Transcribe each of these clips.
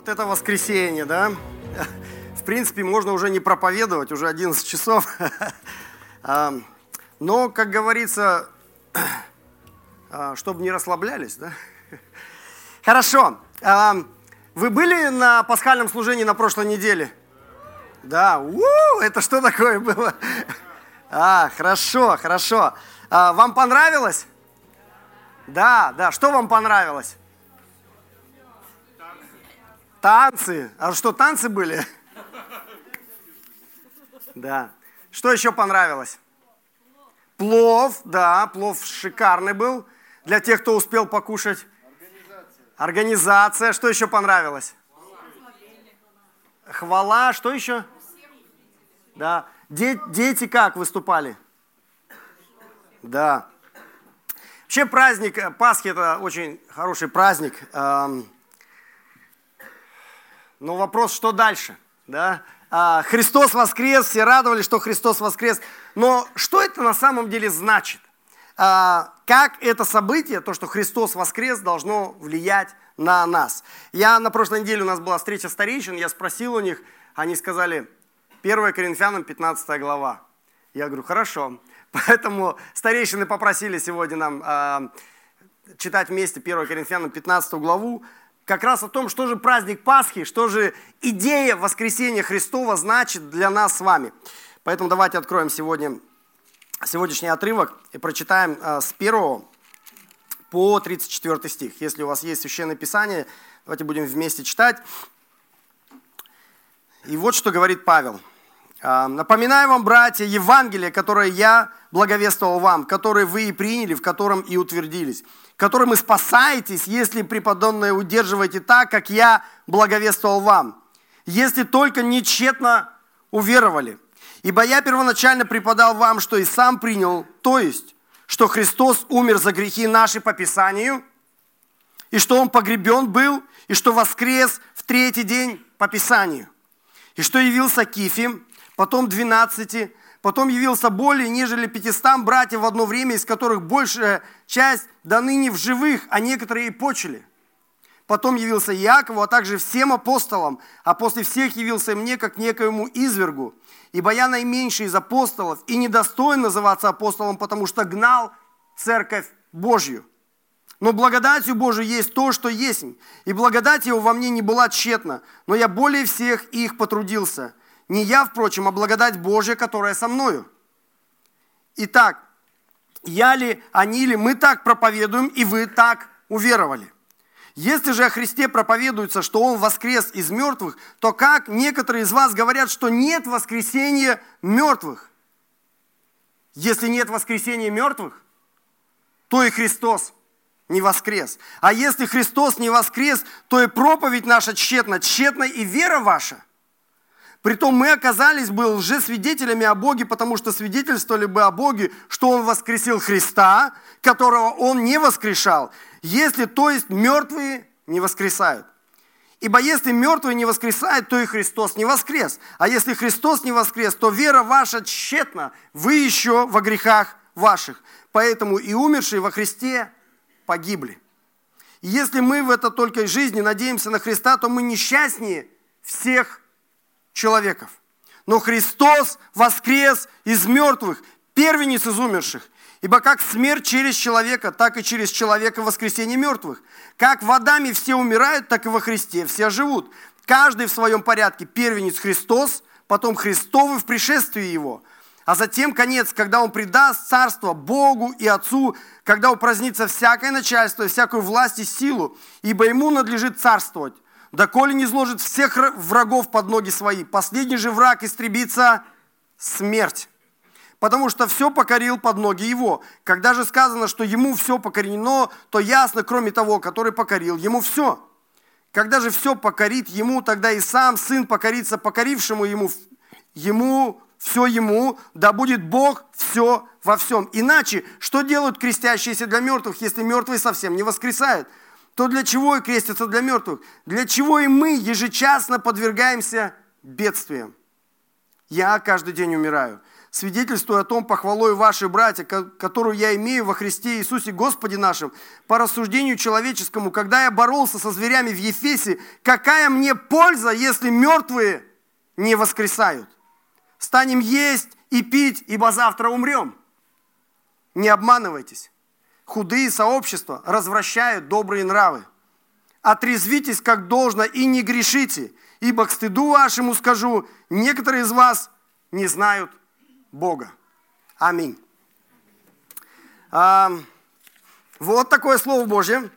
Вот это воскресенье, да? В принципе, можно уже не проповедовать, уже 11 часов. А, но, как говорится, а, чтобы не расслаблялись, да? Хорошо. А, вы были на пасхальном служении на прошлой неделе? Да. У, это что такое было? А, хорошо, хорошо. Вам понравилось? Да, да. Что вам понравилось? Танцы. А что, танцы были? Да. Что еще понравилось? Плов, да, плов шикарный был. Для тех, кто успел покушать. Организация. Организация. Что еще понравилось? Хвала. Что еще? Да. Дети как выступали? Да. Вообще праздник э, Пасхи это очень хороший праздник. Но вопрос, что дальше? Да? А, Христос воскрес, все радовались, что Христос воскрес. Но что это на самом деле значит? А, как это событие, то, что Христос воскрес, должно влиять на нас? Я на прошлой неделе, у нас была встреча старейшин, я спросил у них, они сказали, 1 Коринфянам 15 глава. Я говорю, хорошо. Поэтому старейшины попросили сегодня нам э, читать вместе 1 Коринфянам 15 главу как раз о том, что же праздник Пасхи, что же идея воскресения Христова значит для нас с вами. Поэтому давайте откроем сегодня, сегодняшний отрывок и прочитаем э, с 1 по 34 стих. Если у вас есть Священное Писание, давайте будем вместе читать. И вот что говорит Павел. «Э, «Напоминаю вам, братья, Евангелие, которое я благовествовал вам, которое вы и приняли, в котором и утвердились, которым и спасаетесь, если преподобное удерживаете так, как я благовествовал вам, если только нечетно уверовали. Ибо я первоначально преподал вам, что и сам принял, то есть, что Христос умер за грехи наши по Писанию, и что Он погребен был, и что воскрес в третий день по Писанию, и что явился Кифе, потом двенадцати, Потом явился более, нежели пятистам братьев в одно время, из которых большая часть до ныне в живых, а некоторые и почили. Потом явился Якову, а также всем апостолам, а после всех явился мне, как некоему извергу. Ибо я наименьший из апостолов и недостоин называться апостолом, потому что гнал церковь Божью. Но благодатью Божией есть то, что есть. И благодать его во мне не была тщетна, но я более всех их потрудился – не я, впрочем, а благодать Божья, которая со мною. Итак, я ли, они ли, мы так проповедуем, и вы так уверовали. Если же о Христе проповедуется, что Он воскрес из мертвых, то как некоторые из вас говорят, что нет воскресения мертвых? Если нет воскресения мертвых, то и Христос не воскрес. А если Христос не воскрес, то и проповедь наша тщетна, тщетна и вера ваша – Притом мы оказались бы лжесвидетелями о Боге, потому что свидетельствовали бы о Боге, что Он воскресил Христа, которого Он не воскрешал, если, то есть, мертвые не воскресают. Ибо если мертвые не воскресают, то и Христос не воскрес. А если Христос не воскрес, то вера ваша тщетна, вы еще во грехах ваших. Поэтому и умершие во Христе погибли. И если мы в это только жизни надеемся на Христа, то мы несчастнее всех человеков. Но Христос воскрес из мертвых, первенец из умерших. Ибо как смерть через человека, так и через человека воскресение мертвых. Как в Адаме все умирают, так и во Христе все живут. Каждый в своем порядке. Первенец Христос, потом Христовы в пришествии Его. А затем конец, когда Он предаст царство Богу и Отцу, когда упразднится всякое начальство всякую власть и силу, ибо Ему надлежит царствовать доколе не изложит всех врагов под ноги свои. Последний же враг истребится смерть. Потому что все покорил под ноги его. Когда же сказано, что ему все покорено, то ясно, кроме того, который покорил ему все. Когда же все покорит ему, тогда и сам сын покорится покорившему ему, ему все ему, да будет Бог все во всем. Иначе, что делают крестящиеся для мертвых, если мертвые совсем не воскресают? То для чего и крестятся для мертвых? Для чего и мы ежечасно подвергаемся бедствиям? Я каждый день умираю. свидетельствую о том похвалою ваши братья, которую я имею во Христе Иисусе Господе нашим, по рассуждению человеческому, когда я боролся со зверями в Ефесе, какая мне польза, если мертвые не воскресают? Станем есть и пить, ибо завтра умрем. Не обманывайтесь. Худые сообщества развращают добрые нравы. Отрезвитесь как должно и не грешите, ибо к стыду вашему скажу, некоторые из вас не знают Бога. Аминь. А, вот такое Слово Божье.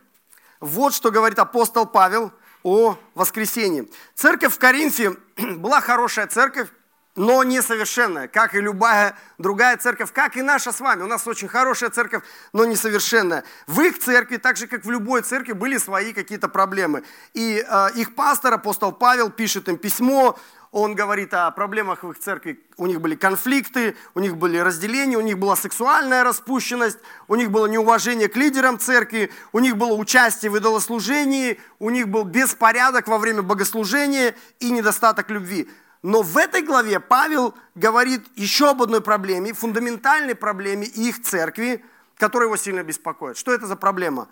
Вот что говорит апостол Павел о воскресении. Церковь в Коринфе была хорошая церковь, но несовершенная, как и любая другая церковь, как и наша с вами. У нас очень хорошая церковь, но несовершенная. В их церкви, так же как в любой церкви, были свои какие-то проблемы. И э, их пастор, апостол Павел, пишет им письмо, он говорит о проблемах в их церкви. У них были конфликты, у них были разделения, у них была сексуальная распущенность, у них было неуважение к лидерам церкви, у них было участие в идолослужении, у них был беспорядок во время богослужения и недостаток любви. Но в этой главе Павел говорит еще об одной проблеме, фундаментальной проблеме их церкви, которая его сильно беспокоит. Что это за проблема?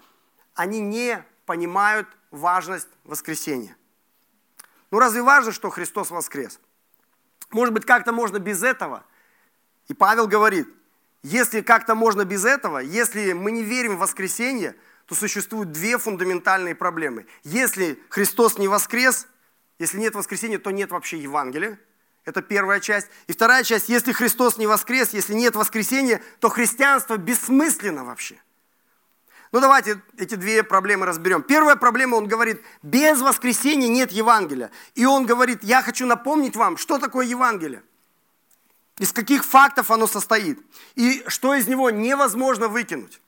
Они не понимают важность воскресения. Ну разве важно, что Христос воскрес? Может быть, как-то можно без этого? И Павел говорит, если как-то можно без этого, если мы не верим в воскресение, то существуют две фундаментальные проблемы. Если Христос не воскрес, если нет воскресения, то нет вообще Евангелия. Это первая часть. И вторая часть, если Христос не воскрес, если нет воскресения, то христианство бессмысленно вообще. Ну давайте эти две проблемы разберем. Первая проблема, он говорит, без воскресения нет Евангелия. И он говорит, я хочу напомнить вам, что такое Евангелие. Из каких фактов оно состоит. И что из него невозможно выкинуть.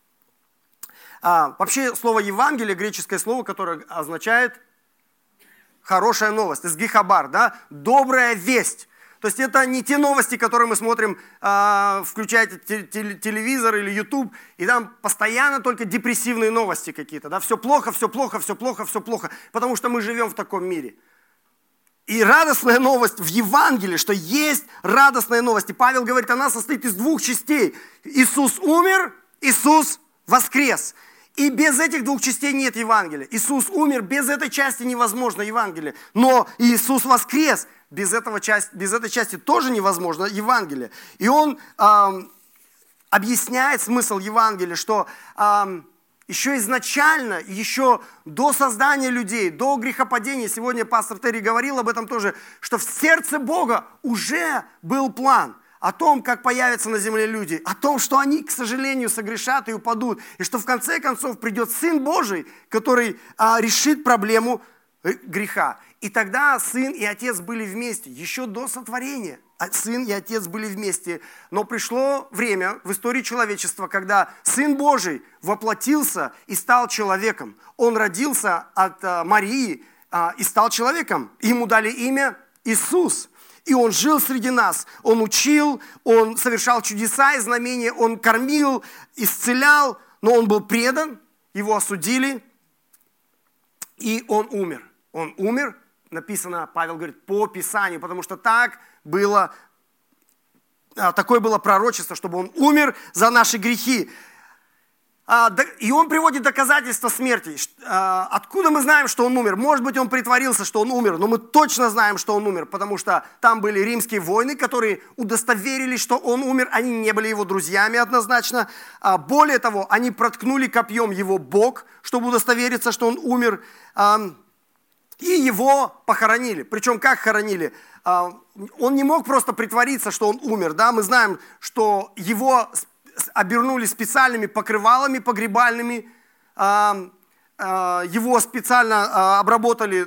А, вообще слово Евангелие, греческое слово, которое означает хорошая новость, из Гихабар, да, добрая весть. То есть это не те новости, которые мы смотрим, э, включаете телевизор или YouTube, и там постоянно только депрессивные новости какие-то. Да? Все плохо, все плохо, все плохо, все плохо, потому что мы живем в таком мире. И радостная новость в Евангелии, что есть радостная новость. И Павел говорит, она состоит из двух частей. Иисус умер, Иисус воскрес. И без этих двух частей нет Евангелия. Иисус умер, без этой части невозможно Евангелие. Но Иисус воскрес, без, этого части, без этой части тоже невозможно Евангелие. И он эм, объясняет смысл Евангелия, что эм, еще изначально, еще до создания людей, до грехопадения, сегодня пастор Терри говорил об этом тоже, что в сердце Бога уже был план – о том, как появятся на земле люди, о том, что они, к сожалению, согрешат и упадут, и что в конце концов придет Сын Божий, который а, решит проблему э, греха. И тогда Сын и Отец были вместе, еще до сотворения. А сын и Отец были вместе. Но пришло время в истории человечества, когда Сын Божий воплотился и стал человеком. Он родился от а, Марии а, и стал человеком. Ему дали имя Иисус – и Он жил среди нас. Он учил, Он совершал чудеса и знамения, Он кормил, исцелял, но Он был предан, Его осудили, и Он умер. Он умер, написано, Павел говорит, по Писанию, потому что так было, а, такое было пророчество, чтобы Он умер за наши грехи. А, и он приводит доказательства смерти. А, откуда мы знаем, что он умер? Может быть, он притворился, что он умер, но мы точно знаем, что он умер, потому что там были римские войны, которые удостоверились, что он умер. Они не были его друзьями однозначно. А, более того, они проткнули копьем его бок, чтобы удостовериться, что он умер. И его похоронили. Причем как хоронили? Он не мог просто притвориться, что он умер. Да? Мы знаем, что его обернули специальными покрывалами погребальными, а, а, его специально а, обработали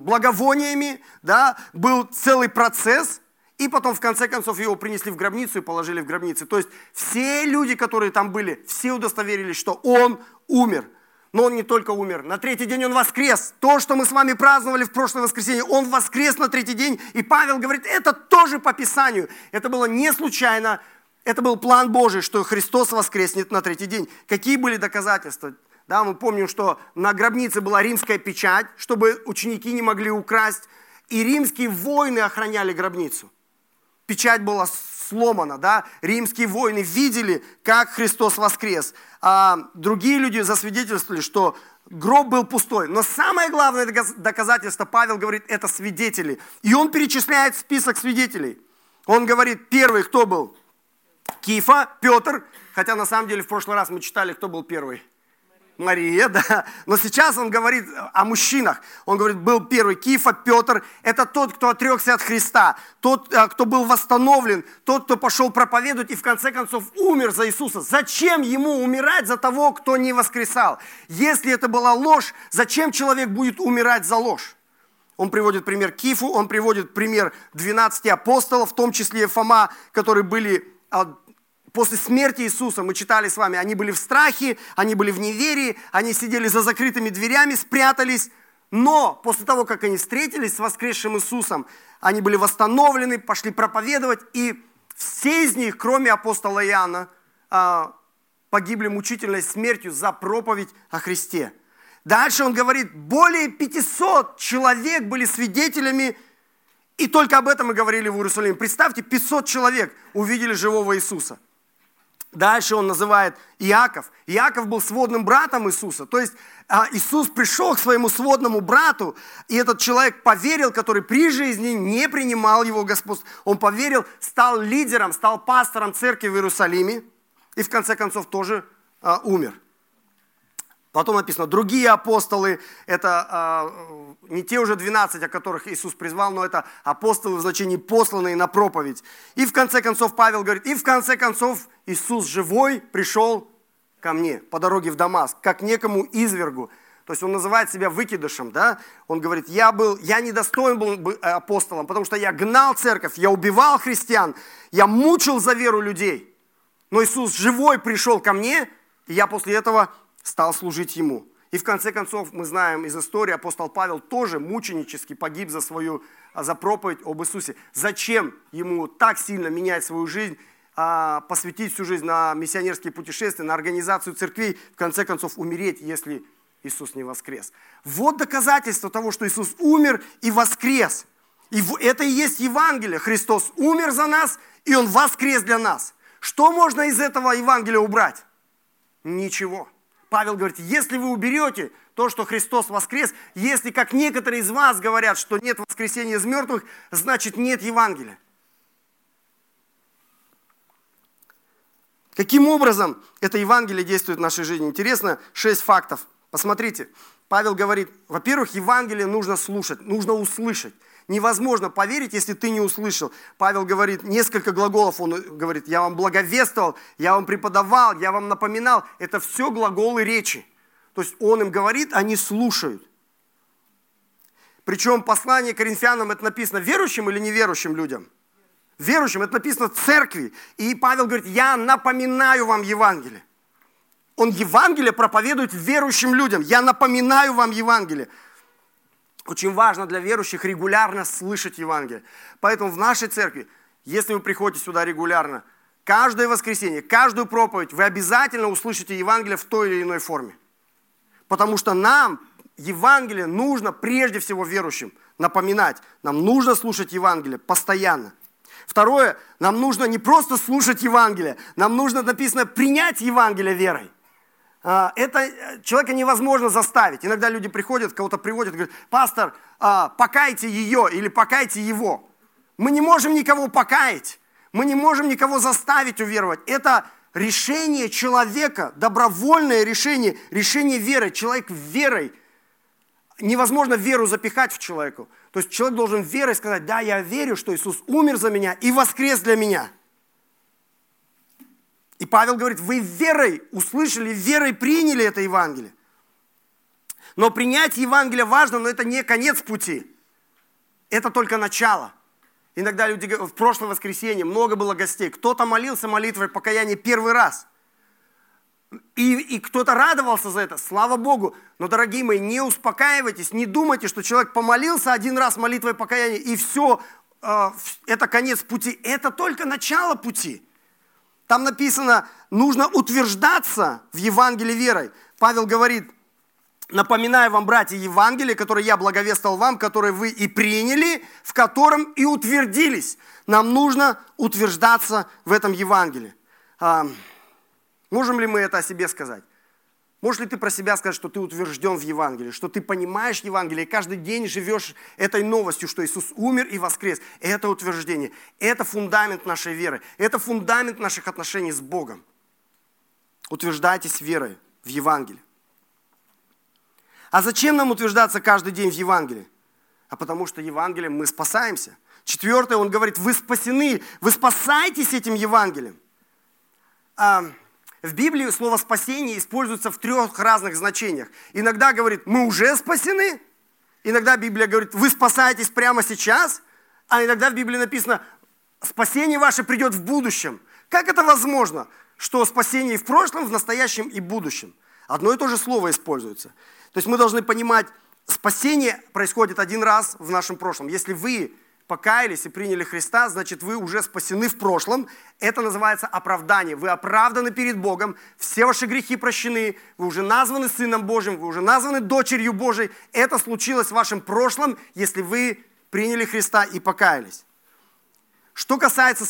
благовониями, да, был целый процесс, и потом в конце концов его принесли в гробницу и положили в гробницу. То есть все люди, которые там были, все удостоверились, что он умер. Но он не только умер, на третий день он воскрес. То, что мы с вами праздновали в прошлое воскресенье, он воскрес на третий день. И Павел говорит, это тоже по Писанию. Это было не случайно, это был план Божий, что Христос воскреснет на третий день. Какие были доказательства? Да, мы помним, что на гробнице была римская печать, чтобы ученики не могли украсть. И римские воины охраняли гробницу. печать была сломана, да, римские воины видели, как Христос воскрес, а другие люди засвидетельствовали, что гроб был пустой. Но самое главное доказательство, Павел говорит, это свидетели. И он перечисляет список свидетелей. Он говорит, первый кто был? Кифа, Петр, хотя на самом деле в прошлый раз мы читали, кто был первый. Мария, да. Но сейчас он говорит о мужчинах. Он говорит, был первый Кифа, Петр. Это тот, кто отрекся от Христа. Тот, э, кто был восстановлен. Тот, кто пошел проповедовать и в конце концов умер за Иисуса. Зачем ему умирать за того, кто не воскресал? Если это была ложь, зачем человек будет умирать за ложь? Он приводит пример Кифу, он приводит пример 12 апостолов, в том числе Фома, которые были После смерти Иисуса, мы читали с вами, они были в страхе, они были в неверии, они сидели за закрытыми дверями, спрятались. Но после того, как они встретились с воскресшим Иисусом, они были восстановлены, пошли проповедовать, и все из них, кроме апостола Иоанна, а, погибли мучительной смертью за проповедь о Христе. Дальше он говорит, более 500 человек были свидетелями, и только об этом мы говорили в Иерусалиме. Представьте, 500 человек увидели живого Иисуса – Дальше он называет Иаков. Иаков был сводным братом Иисуса. То есть а, Иисус пришел к своему сводному брату, и этот человек поверил, который при жизни не принимал его господство. Он поверил, стал лидером, стал пастором церкви в Иерусалиме, и в конце концов тоже а, умер. Потом написано, другие апостолы, это э, не те уже 12, о которых Иисус призвал, но это апостолы в значении посланные на проповедь. И в конце концов Павел говорит, и в конце концов Иисус живой пришел ко мне по дороге в Дамаск, как некому извергу. То есть он называет себя выкидышем, да? Он говорит, я был, я недостоин был апостолом, потому что я гнал церковь, я убивал христиан, я мучил за веру людей. Но Иисус живой пришел ко мне, и я после этого стал служить ему. И в конце концов, мы знаем из истории, апостол Павел тоже мученически погиб за свою, а, за проповедь об Иисусе. Зачем ему так сильно менять свою жизнь, а, посвятить всю жизнь на миссионерские путешествия, на организацию церквей, в конце концов умереть, если Иисус не воскрес. Вот доказательство того, что Иисус умер и воскрес. И это и есть Евангелие. Христос умер за нас, и Он воскрес для нас. Что можно из этого Евангелия убрать? Ничего. Павел говорит, если вы уберете то, что Христос воскрес, если, как некоторые из вас говорят, что нет воскресения из мертвых, значит нет Евангелия. Каким образом это Евангелие действует в нашей жизни? Интересно, шесть фактов. Посмотрите, Павел говорит, во-первых, Евангелие нужно слушать, нужно услышать невозможно поверить, если ты не услышал. Павел говорит, несколько глаголов он говорит, я вам благовествовал, я вам преподавал, я вам напоминал. Это все глаголы речи. То есть он им говорит, они слушают. Причем послание коринфянам это написано верующим или неверующим людям? Верующим, это написано церкви. И Павел говорит, я напоминаю вам Евангелие. Он Евангелие проповедует верующим людям. Я напоминаю вам Евангелие. Очень важно для верующих регулярно слышать Евангелие. Поэтому в нашей церкви, если вы приходите сюда регулярно, каждое воскресенье, каждую проповедь, вы обязательно услышите Евангелие в той или иной форме. Потому что нам Евангелие нужно прежде всего верующим напоминать. Нам нужно слушать Евангелие постоянно. Второе, нам нужно не просто слушать Евангелие, нам нужно, написано, принять Евангелие верой. А, это э, человека невозможно заставить. Иногда люди приходят, кого-то приводят, говорят, пастор, а, покайте ее или покайте его. Мы не можем никого покаять, мы не можем никого заставить уверовать. Это решение человека, добровольное решение, решение веры. Человек верой. Невозможно веру запихать в человеку. То есть человек должен верой сказать, да, я верю, что Иисус умер за меня и воскрес для меня. И Павел говорит, вы верой услышали, верой приняли это Евангелие. Но принять Евангелие важно, но это не конец пути. Это только начало. Иногда люди в прошлое воскресенье много было гостей. Кто-то молился молитвой покаяния первый раз. И, и кто-то радовался за это, слава Богу. Но, дорогие мои, не успокаивайтесь, не думайте, что человек помолился один раз молитвой покаяния, и все, э, это конец пути. Это только начало пути. Там написано, нужно утверждаться в Евангелии верой. Павел говорит, Напоминаю вам, братья, Евангелие, которое я благовествовал вам, которое вы и приняли, в котором и утвердились. Нам нужно утверждаться в этом Евангелии. А, можем ли мы это о себе сказать? Можешь ли ты про себя сказать, что ты утвержден в Евангелии, что ты понимаешь Евангелие, и каждый день живешь этой новостью, что Иисус умер и воскрес? Это утверждение, это фундамент нашей веры, это фундамент наших отношений с Богом. Утверждайтесь верой в Евангелие. А зачем нам утверждаться каждый день в Евангелии? А потому что Евангелием мы спасаемся. Четвертое, он говорит, вы спасены, вы спасаетесь этим Евангелием. А, в Библии слово спасение используется в трех разных значениях. Иногда говорит, мы уже спасены. Иногда Библия говорит, вы спасаетесь прямо сейчас. А иногда в Библии написано, спасение ваше придет в будущем. Как это возможно, что спасение и в прошлом, в настоящем и будущем? Одно и то же слово используется. То есть мы должны понимать, спасение происходит один раз в нашем прошлом. Если вы покаялись и приняли Христа, значит вы уже спасены в прошлом. Это называется оправдание. Вы оправданы перед Богом, все ваши грехи прощены, вы уже названы Сыном Божьим, вы уже названы дочерью Божией. Это случилось в вашем прошлом, если вы приняли Христа и покаялись. Что касается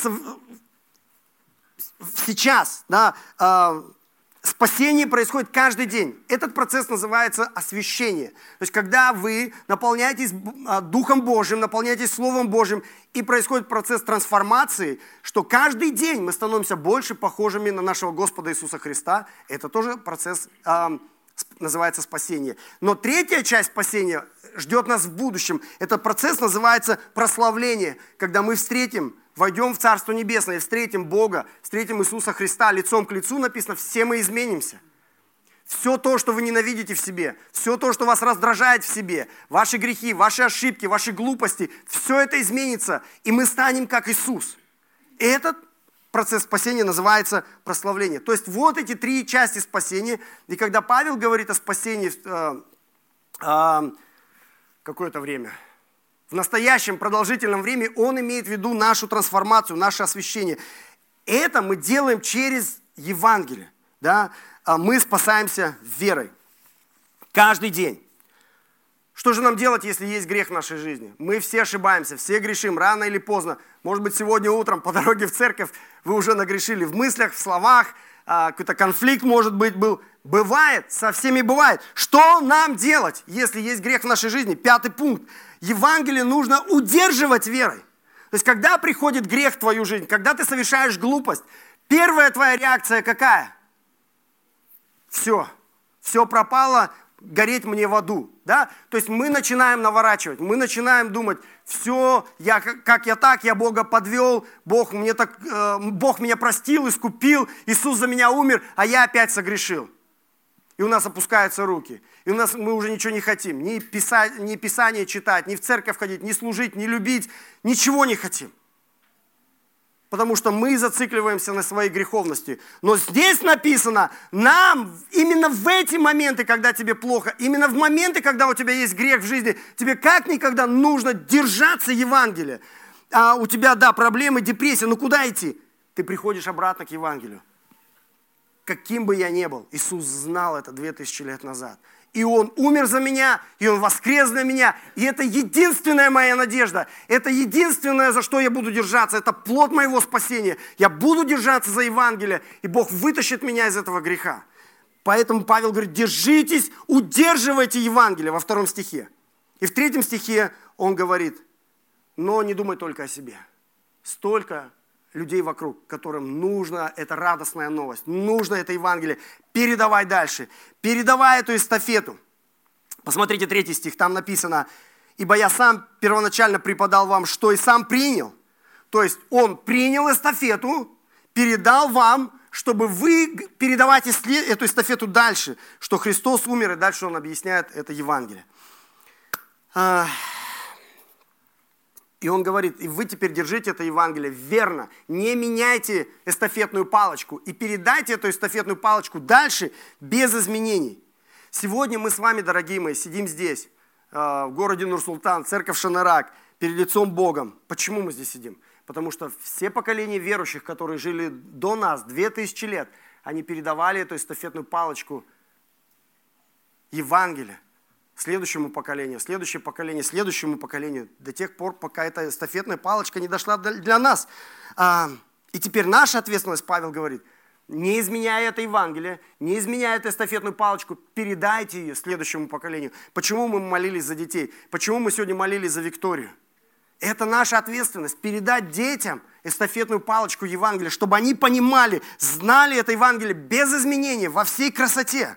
сейчас, да, а, Спасение происходит каждый день. Этот процесс называется освящение. То есть, когда вы наполняетесь а, Духом Божьим, наполняетесь Словом Божьим, и происходит процесс трансформации, что каждый день мы становимся больше похожими на нашего Господа Иисуса Христа. Это тоже процесс э, называется спасение. Но третья часть спасения ждет нас в будущем. Этот процесс называется прославление, когда мы встретим войдем в Царство Небесное, встретим Бога, встретим Иисуса Христа лицом к лицу, написано, все мы изменимся. Все то, что вы ненавидите в себе, все то, что вас раздражает в себе, ваши грехи, ваши ошибки, ваши глупости, все это изменится, и мы станем как Иисус. И этот процесс спасения называется прославление. То есть вот эти три части спасения. И когда Павел говорит о спасении э, э, какое-то время – в настоящем продолжительном времени, он имеет в виду нашу трансформацию, наше освящение. Это мы делаем через Евангелие. Да? А мы спасаемся верой. Каждый день. Что же нам делать, если есть грех в нашей жизни? Мы все ошибаемся, все грешим, рано или поздно. Может быть, сегодня утром по дороге в церковь вы уже нагрешили в мыслях, в словах, а, какой-то конфликт, может быть, был. Бывает, со всеми бывает. Что нам делать, если есть грех в нашей жизни? Пятый пункт. Евангелие нужно удерживать верой. То есть, когда приходит грех в твою жизнь, когда ты совершаешь глупость, первая твоя реакция какая? Все, все пропало, гореть мне в аду. Да? То есть мы начинаем наворачивать, мы начинаем думать, все, я, как я так, я Бога подвел, Бог, мне так, э, Бог меня простил, искупил, Иисус за меня умер, а я опять согрешил и у нас опускаются руки. И у нас мы уже ничего не хотим. Ни, писать, ни Писание читать, ни в церковь ходить, ни служить, ни любить. Ничего не хотим. Потому что мы зацикливаемся на своей греховности. Но здесь написано, нам именно в эти моменты, когда тебе плохо, именно в моменты, когда у тебя есть грех в жизни, тебе как никогда нужно держаться Евангелия. А у тебя, да, проблемы, депрессия, ну куда идти? Ты приходишь обратно к Евангелию каким бы я ни был, Иисус знал это 2000 лет назад. И Он умер за меня, и Он воскрес для меня. И это единственная моя надежда. Это единственное, за что я буду держаться. Это плод моего спасения. Я буду держаться за Евангелие, и Бог вытащит меня из этого греха. Поэтому Павел говорит, держитесь, удерживайте Евангелие во втором стихе. И в третьем стихе он говорит, но не думай только о себе. Столько людей вокруг, которым нужна эта радостная новость, нужно это Евангелие, передавай дальше, передавай эту эстафету. Посмотрите третий стих, там написано, ибо я сам первоначально преподал вам, что и сам принял. То есть он принял эстафету, передал вам, чтобы вы передавать эту эстафету дальше, что Христос умер, и дальше он объясняет это Евангелие. И он говорит, и вы теперь держите это Евангелие верно, не меняйте эстафетную палочку и передайте эту эстафетную палочку дальше без изменений. Сегодня мы с вами, дорогие мои, сидим здесь, э, в городе Нур-Султан, церковь Шанарак, перед лицом Богом. Почему мы здесь сидим? Потому что все поколения верующих, которые жили до нас, две тысячи лет, они передавали эту эстафетную палочку Евангелие следующему поколению, следующее поколение, следующему поколению, до тех пор, пока эта эстафетная палочка не дошла для нас. А, и теперь наша ответственность, Павел говорит, не изменяя это Евангелие, не изменяя эту эстафетную палочку, передайте ее следующему поколению. Почему мы молились за детей? Почему мы сегодня молились за Викторию? Это наша ответственность, передать детям эстафетную палочку Евангелия, чтобы они понимали, знали это Евангелие без изменений, во всей красоте.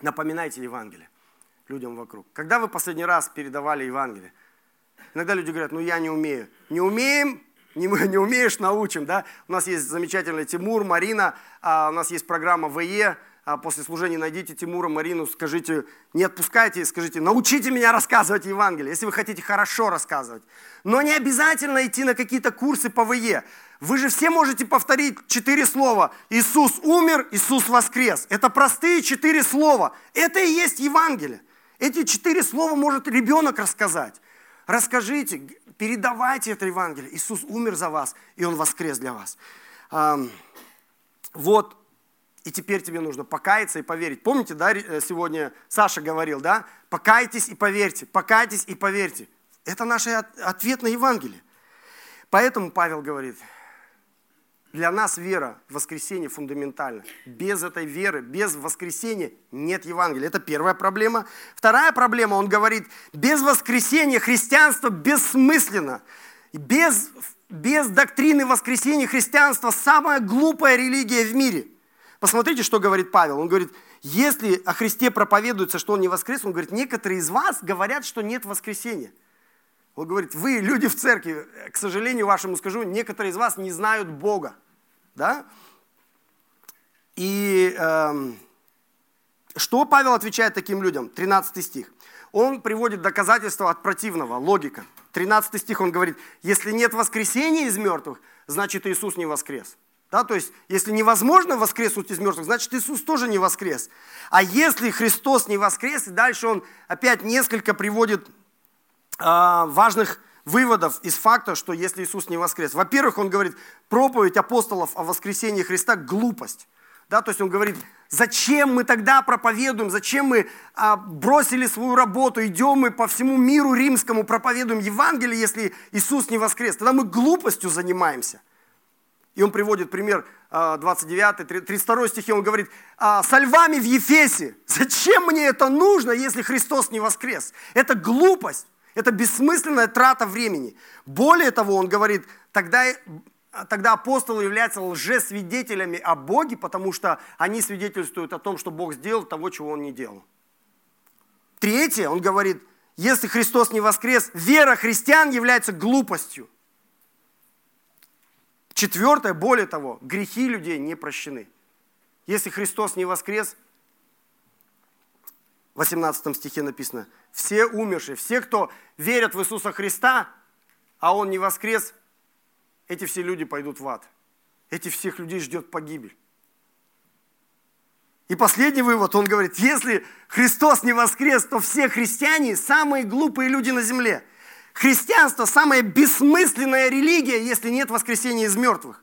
Напоминайте Евангелие людям вокруг. Когда вы последний раз передавали Евангелие? Иногда люди говорят, ну я не умею. Не умеем, не, не умеешь, научим. Да? У нас есть замечательный Тимур, Марина, а у нас есть программа ВЕ, после служения найдите Тимура, Марину, скажите, не отпускайте, скажите, научите меня рассказывать Евангелие, если вы хотите хорошо рассказывать. Но не обязательно идти на какие-то курсы по ВЕ. Вы же все можете повторить четыре слова. Иисус умер, Иисус воскрес. Это простые четыре слова. Это и есть Евангелие. Эти четыре слова может ребенок рассказать. Расскажите, передавайте это Евангелие. Иисус умер за вас, и Он воскрес для вас. Вот и теперь тебе нужно покаяться и поверить. Помните, да, э, сегодня Саша говорил, да? Покайтесь и поверьте, покайтесь и поверьте. Это наш ответ на Евангелие. Поэтому Павел говорит, для нас вера в воскресение фундаментальна. Без этой веры, без воскресения нет Евангелия. Это первая проблема. Вторая проблема, он говорит, без воскресения христианство бессмысленно. Без, без доктрины воскресения христианство самая глупая религия в мире – Посмотрите, что говорит Павел. Он говорит, если о Христе проповедуется, что Он не воскрес, он говорит, некоторые из вас говорят, что нет воскресения. Он говорит, вы, люди в церкви, к сожалению вашему скажу, некоторые из вас не знают Бога. Да? И э, что Павел отвечает таким людям? 13 стих. Он приводит доказательства от противного, логика. 13 стих он говорит, если нет воскресения из мертвых, значит Иисус не воскрес. Да, то есть, если невозможно воскреснуть из мертвых, значит Иисус тоже не воскрес. А если Христос не воскрес, и дальше он опять несколько приводит э, важных выводов из факта, что если Иисус не воскрес. Во-первых, он говорит, проповедь апостолов о воскресении Христа – глупость. Да, то есть он говорит, зачем мы тогда проповедуем, зачем мы а, бросили свою работу, идем мы по всему миру римскому, проповедуем Евангелие, если Иисус не воскрес. Тогда мы глупостью занимаемся. И он приводит пример 29, 32 стихи, он говорит, «А, со львами в Ефесе, зачем мне это нужно, если Христос не воскрес? Это глупость, это бессмысленная трата времени. Более того, он говорит, тогда, тогда апостолы являются лжесвидетелями о Боге, потому что они свидетельствуют о том, что Бог сделал того, чего Он не делал. Третье, он говорит, если Христос не воскрес, вера христиан является глупостью. Четвертое, более того, грехи людей не прощены. Если Христос не воскрес, в 18 стихе написано, все умершие, все, кто верят в Иисуса Христа, а Он не воскрес, эти все люди пойдут в ад. Эти всех людей ждет погибель. И последний вывод, он говорит, если Христос не воскрес, то все христиане самые глупые люди на земле – Христианство самая бессмысленная религия, если нет воскресения из мертвых.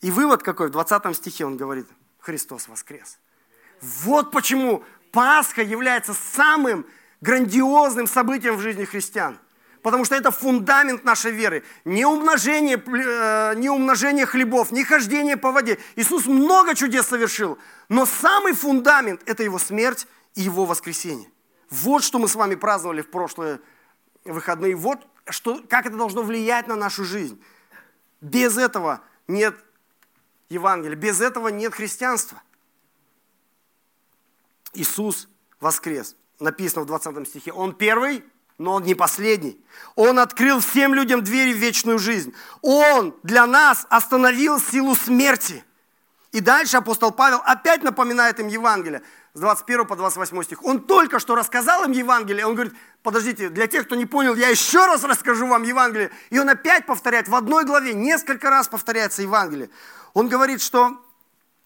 И вывод какой? В 20 стихе он говорит, Христос воскрес. Вот почему Пасха является самым грандиозным событием в жизни христиан. Потому что это фундамент нашей веры. Не умножение, э, не умножение хлебов, не хождение по воде. Иисус много чудес совершил. Но самый фундамент – это Его смерть и Его воскресение. Вот что мы с вами праздновали в прошлые выходные. Вот что, как это должно влиять на нашу жизнь. Без этого нет Евангелия, без этого нет христианства. Иисус воскрес. Написано в 20 стихе. Он первый, но Он не последний. Он открыл всем людям двери в вечную жизнь. Он для нас остановил силу смерти. И дальше апостол Павел опять напоминает им Евангелие с 21 по 28 стих. Он только что рассказал им Евангелие, он говорит, подождите, для тех, кто не понял, я еще раз расскажу вам Евангелие. И он опять повторяет, в одной главе несколько раз повторяется Евангелие. Он говорит, что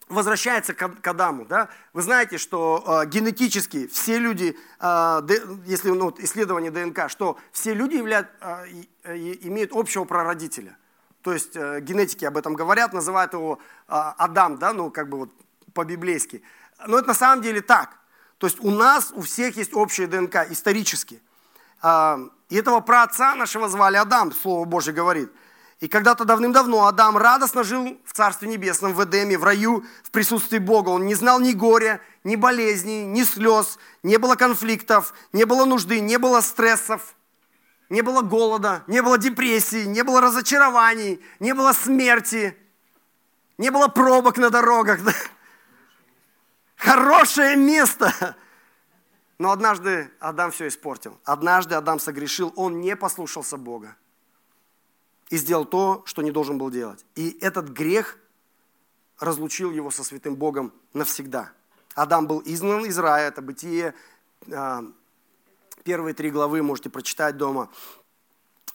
возвращается к Адаму. Да? Вы знаете, что э, генетически все люди, э, если ну, исследование ДНК, что все люди являют, э, имеют общего прародителя. То есть э, генетики об этом говорят, называют его э, Адам, да, ну как бы вот по-библейски. Но это на самом деле так. То есть у нас, у всех есть общая ДНК исторически. Э, и этого праотца нашего звали Адам, Слово Божье говорит – и когда-то давным-давно Адам радостно жил в Царстве Небесном, в Эдеме, в раю, в присутствии Бога. Он не знал ни горя, ни болезней, ни слез, не было конфликтов, не было нужды, не было стрессов, не было голода, не было депрессии, не было разочарований, не было смерти, не было пробок на дорогах. Хорошее место. Но однажды Адам все испортил. Однажды Адам согрешил, он не послушался Бога и сделал то, что не должен был делать. И этот грех разлучил его со святым Богом навсегда. Адам был изгнан из рая, это бытие, а, первые три главы можете прочитать дома.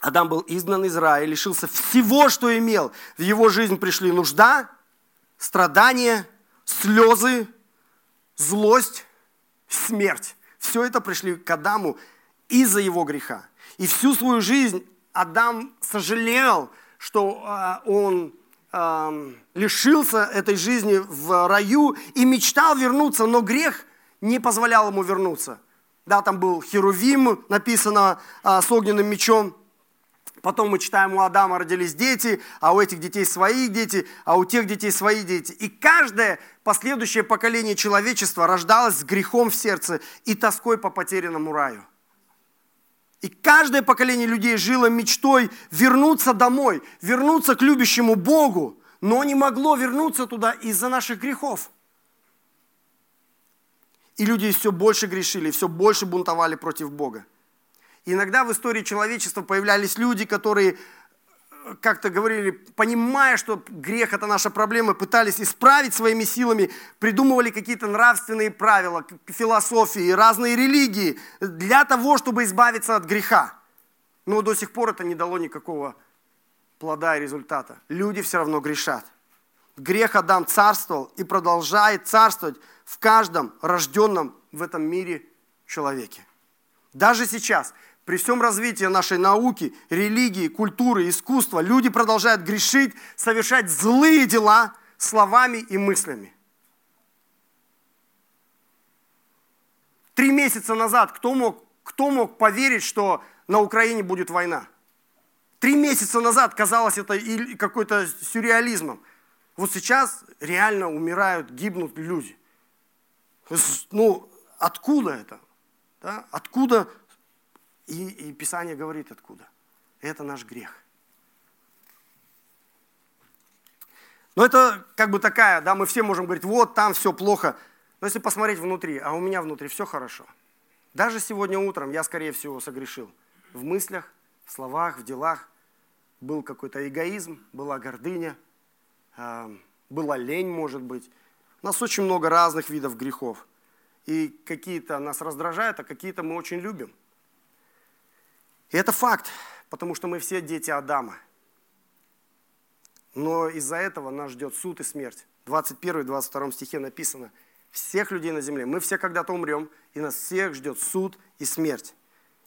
Адам был изгнан из рая, лишился всего, что имел. В его жизнь пришли нужда, страдания, слезы, злость, смерть. Все это пришли к Адаму из-за его греха. И всю свою жизнь Адам сожалел, что а, он лишился этой жизни в раю и мечтал вернуться, но грех не позволял ему вернуться. Да, там был Херувим, написано а, с огненным мечом. Потом мы читаем, у Адама родились дети, а у этих детей свои дети, а у тех детей свои дети. И каждое последующее поколение человечества рождалось с грехом в сердце и тоской по потерянному раю. И каждое поколение людей жило мечтой вернуться домой, вернуться к любящему Богу, но не могло вернуться туда из-за наших грехов. И люди все больше грешили, все больше бунтовали против Бога. Иногда в истории человечества появлялись люди, которые как-то говорили, понимая, что грех – это наша проблема, пытались исправить своими силами, придумывали какие-то нравственные правила, философии, разные религии для того, чтобы избавиться от греха. Но до сих пор это не дало никакого плода и результата. Люди все равно грешат. Грех Адам царствовал и продолжает царствовать в каждом рожденном в этом мире человеке. Даже сейчас при всем развитии нашей науки, религии, культуры, искусства, люди продолжают грешить, совершать злые дела словами и мыслями. Три месяца назад кто мог, кто мог поверить, что на Украине будет война? Три месяца назад казалось это какой-то сюрреализмом. Вот сейчас реально умирают, гибнут люди. Ну, откуда это? Да? Откуда и, и Писание говорит откуда. Это наш грех. Но это как бы такая, да, мы все можем говорить, вот там все плохо. Но если посмотреть внутри, а у меня внутри все хорошо. Даже сегодня утром я, скорее всего, согрешил. В мыслях, в словах, в делах. Был какой-то эгоизм, была гордыня, э, была лень, может быть. У нас очень много разных видов грехов. И какие-то нас раздражают, а какие-то мы очень любим – и это факт, потому что мы все дети Адама. Но из-за этого нас ждет суд и смерть. 21-22 стихе написано, всех людей на земле, мы все когда-то умрем, и нас всех ждет суд и смерть.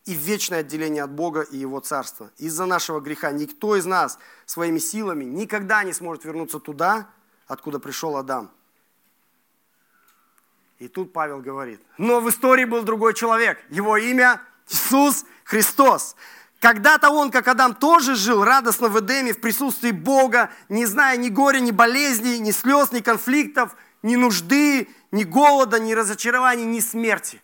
И вечное отделение от Бога и Его Царства. Из-за нашего греха никто из нас своими силами никогда не сможет вернуться туда, откуда пришел Адам. И тут Павел говорит, но в истории был другой человек, его имя Иисус Христос. Когда-то он, как Адам, тоже жил радостно в Эдеме, в присутствии Бога, не зная ни горя, ни болезней, ни слез, ни конфликтов, ни нужды, ни голода, ни разочарований, ни смерти.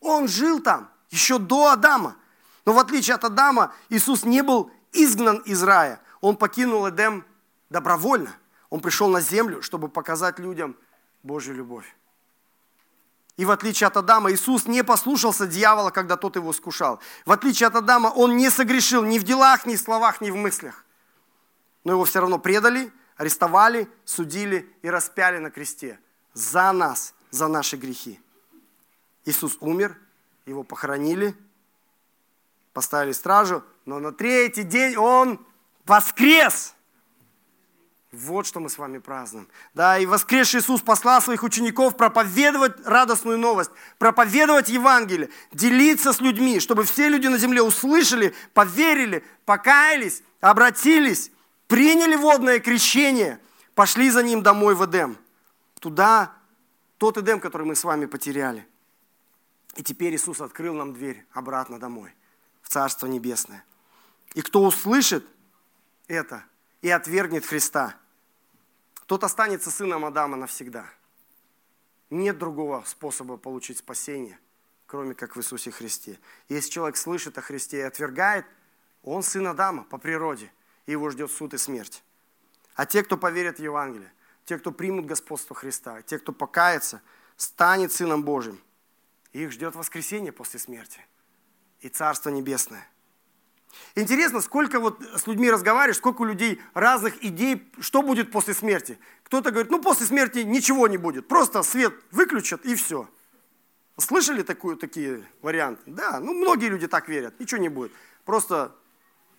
Он жил там еще до Адама. Но в отличие от Адама, Иисус не был изгнан из рая. Он покинул Эдем добровольно. Он пришел на землю, чтобы показать людям Божью любовь. И в отличие от Адама, Иисус не послушался дьявола, когда тот его скушал. В отличие от Адама, он не согрешил ни в делах, ни в словах, ни в мыслях. Но его все равно предали, арестовали, судили и распяли на кресте. За нас, за наши грехи. Иисус умер, его похоронили, поставили стражу, но на третий день он воскрес. Вот что мы с вами празднуем. Да, и воскресший Иисус послал своих учеников проповедовать радостную новость, проповедовать Евангелие, делиться с людьми, чтобы все люди на земле услышали, поверили, покаялись, обратились, приняли водное крещение, пошли за ним домой в Эдем. Туда, тот Эдем, который мы с вами потеряли. И теперь Иисус открыл нам дверь обратно домой, в Царство Небесное. И кто услышит это и отвергнет Христа – тот останется сыном Адама навсегда. Нет другого способа получить спасение, кроме как в Иисусе Христе. Если человек слышит о Христе и отвергает, он сын Адама по природе, и его ждет суд и смерть. А те, кто поверят в Евангелие, те, кто примут господство Христа, те, кто покается, станет Сыном Божьим. их ждет воскресение после смерти и Царство Небесное. Интересно, сколько вот с людьми разговариваешь, сколько у людей разных идей, что будет после смерти. Кто-то говорит, ну после смерти ничего не будет, просто свет выключат и все. Слышали такую, такие варианты? Да, ну многие люди так верят, ничего не будет. Просто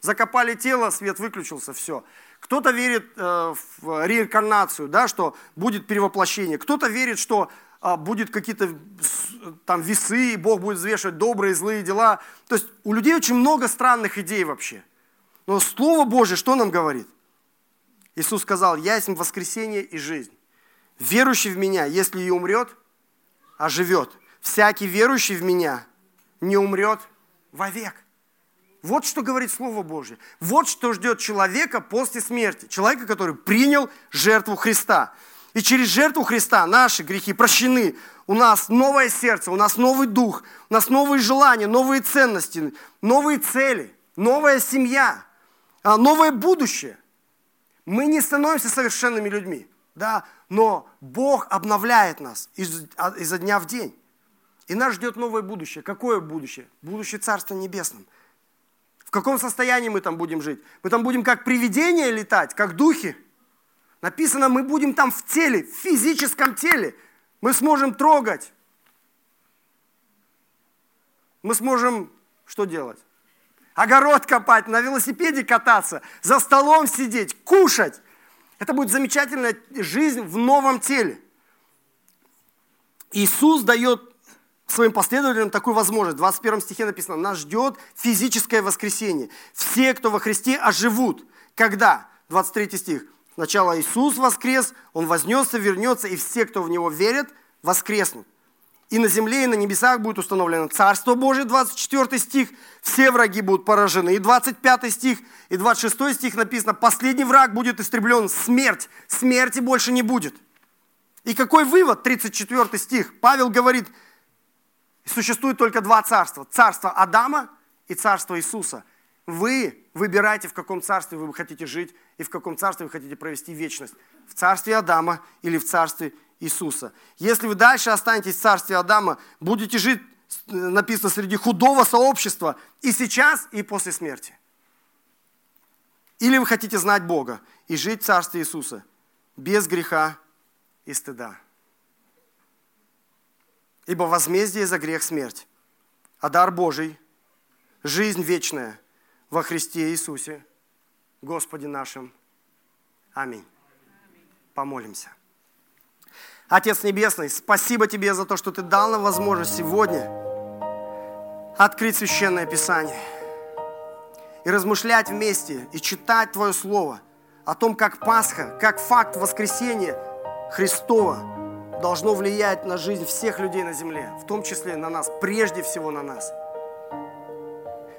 закопали тело, свет выключился, все. Кто-то верит э, в реинкарнацию, да, что будет перевоплощение. Кто-то верит, что будет какие-то там весы, и Бог будет взвешивать добрые и злые дела. То есть у людей очень много странных идей вообще. Но Слово Божье что нам говорит? Иисус сказал, я есть воскресение и жизнь. Верующий в Меня, если и умрет, оживет. Всякий верующий в Меня не умрет вовек. Вот что говорит Слово Божье. Вот что ждет человека после смерти. Человека, который принял жертву Христа. И через жертву Христа наши грехи прощены. У нас новое сердце, у нас новый дух, у нас новые желания, новые ценности, новые цели, новая семья, а, новое будущее. Мы не становимся совершенными людьми, да, но Бог обновляет нас из, а, изо дня в день. И нас ждет новое будущее. Какое будущее? Будущее Царства Небесном. В каком состоянии мы там будем жить? Мы там будем как привидения летать, как духи – Написано, мы будем там в теле, в физическом теле. Мы сможем трогать. Мы сможем что делать? Огород копать, на велосипеде кататься, за столом сидеть, кушать. Это будет замечательная жизнь в новом теле. Иисус дает своим последователям такую возможность. В 21 стихе написано, нас ждет физическое воскресение. Все, кто во Христе, оживут. Когда? 23 стих. Сначала Иисус воскрес, Он вознесся, вернется, и все, кто в Него верят, воскреснут. И на земле, и на небесах будет установлено Царство Божие, 24 стих, все враги будут поражены. И 25 стих, и 26 стих написано, последний враг будет истреблен, смерть, смерти больше не будет. И какой вывод, 34 стих, Павел говорит, существует только два царства, царство Адама и царство Иисуса – вы выбираете, в каком царстве вы хотите жить и в каком царстве вы хотите провести вечность. В царстве Адама или в царстве Иисуса. Если вы дальше останетесь в царстве Адама, будете жить, написано, среди худого сообщества и сейчас, и после смерти. Или вы хотите знать Бога и жить в царстве Иисуса без греха и стыда. Ибо возмездие за грех – смерть, а дар Божий – жизнь вечная – во Христе Иисусе, Господе нашим. Аминь. Помолимся. Отец Небесный, спасибо Тебе за то, что Ты дал нам возможность сегодня открыть Священное Писание и размышлять вместе, и читать Твое Слово о том, как Пасха, как факт воскресения Христова должно влиять на жизнь всех людей на земле, в том числе на нас, прежде всего на нас –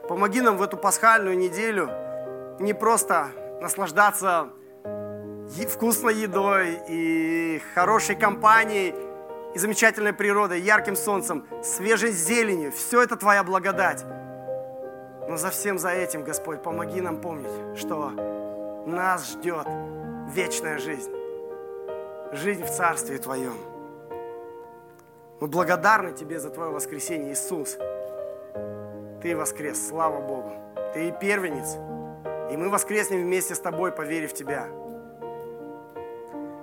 Помоги нам в эту пасхальную неделю не просто наслаждаться вкусной едой и хорошей компанией, и замечательной природой, ярким солнцем, свежей зеленью. Все это Твоя благодать. Но за всем за этим, Господь, помоги нам помнить, что нас ждет вечная жизнь. Жизнь в Царстве Твоем. Мы благодарны Тебе за Твое воскресение, Иисус. Ты воскрес, слава Богу. Ты и первенец. И мы воскреснем вместе с тобой, поверив в Тебя.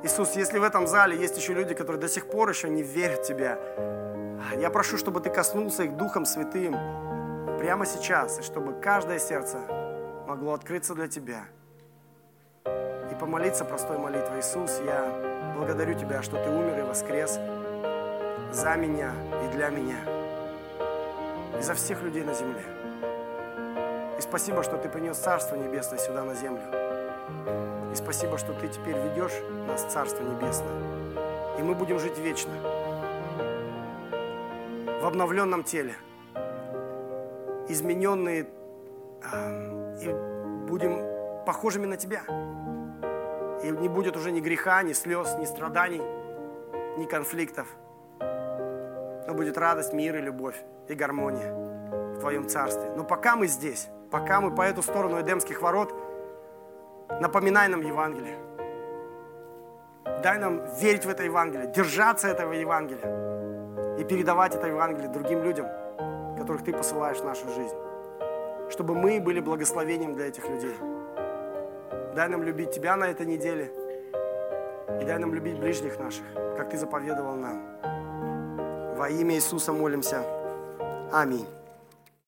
Иисус, если в этом зале есть еще люди, которые до сих пор еще не верят в Тебя, я прошу, чтобы Ты коснулся их Духом Святым прямо сейчас, и чтобы каждое сердце могло открыться для Тебя и помолиться простой молитвой. Иисус, я благодарю Тебя, что Ты умер и воскрес за меня и для меня, и за всех людей на земле. Спасибо, что Ты принес Царство Небесное сюда на землю. И спасибо, что Ты теперь ведешь нас в Царство Небесное. И мы будем жить вечно. В обновленном теле. Измененные. э, И будем похожими на Тебя. И не будет уже ни греха, ни слез, ни страданий, ни конфликтов. Но будет радость, мир и любовь, и гармония в Твоем Царстве. Но пока мы здесь, пока мы по эту сторону Эдемских ворот, напоминай нам Евангелие. Дай нам верить в это Евангелие, держаться этого Евангелия и передавать это Евангелие другим людям, которых Ты посылаешь в нашу жизнь. Чтобы мы были благословением для этих людей. Дай нам любить Тебя на этой неделе. И дай нам любить ближних наших, как Ты заповедовал нам. Во имя Иисуса молимся. Аминь.